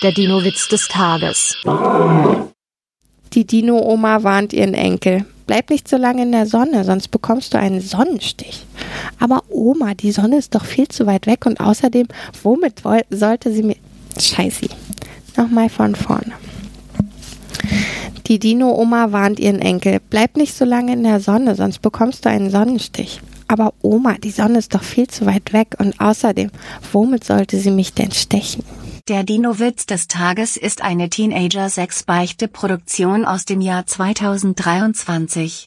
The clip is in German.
Der Dino-Witz des Tages. Die Dino-Oma warnt ihren Enkel. Bleib nicht so lange in der Sonne, sonst bekommst du einen Sonnenstich. Aber Oma, die Sonne ist doch viel zu weit weg und außerdem, womit sollte sie mir. Scheiße. Nochmal von vorne. Die Dino-Oma warnt ihren Enkel. Bleib nicht so lange in der Sonne, sonst bekommst du einen Sonnenstich. Aber Oma, die Sonne ist doch viel zu weit weg und außerdem, womit sollte sie mich denn stechen? Der Dino-Witz des Tages ist eine Teenager-6-Beichte-Produktion aus dem Jahr 2023.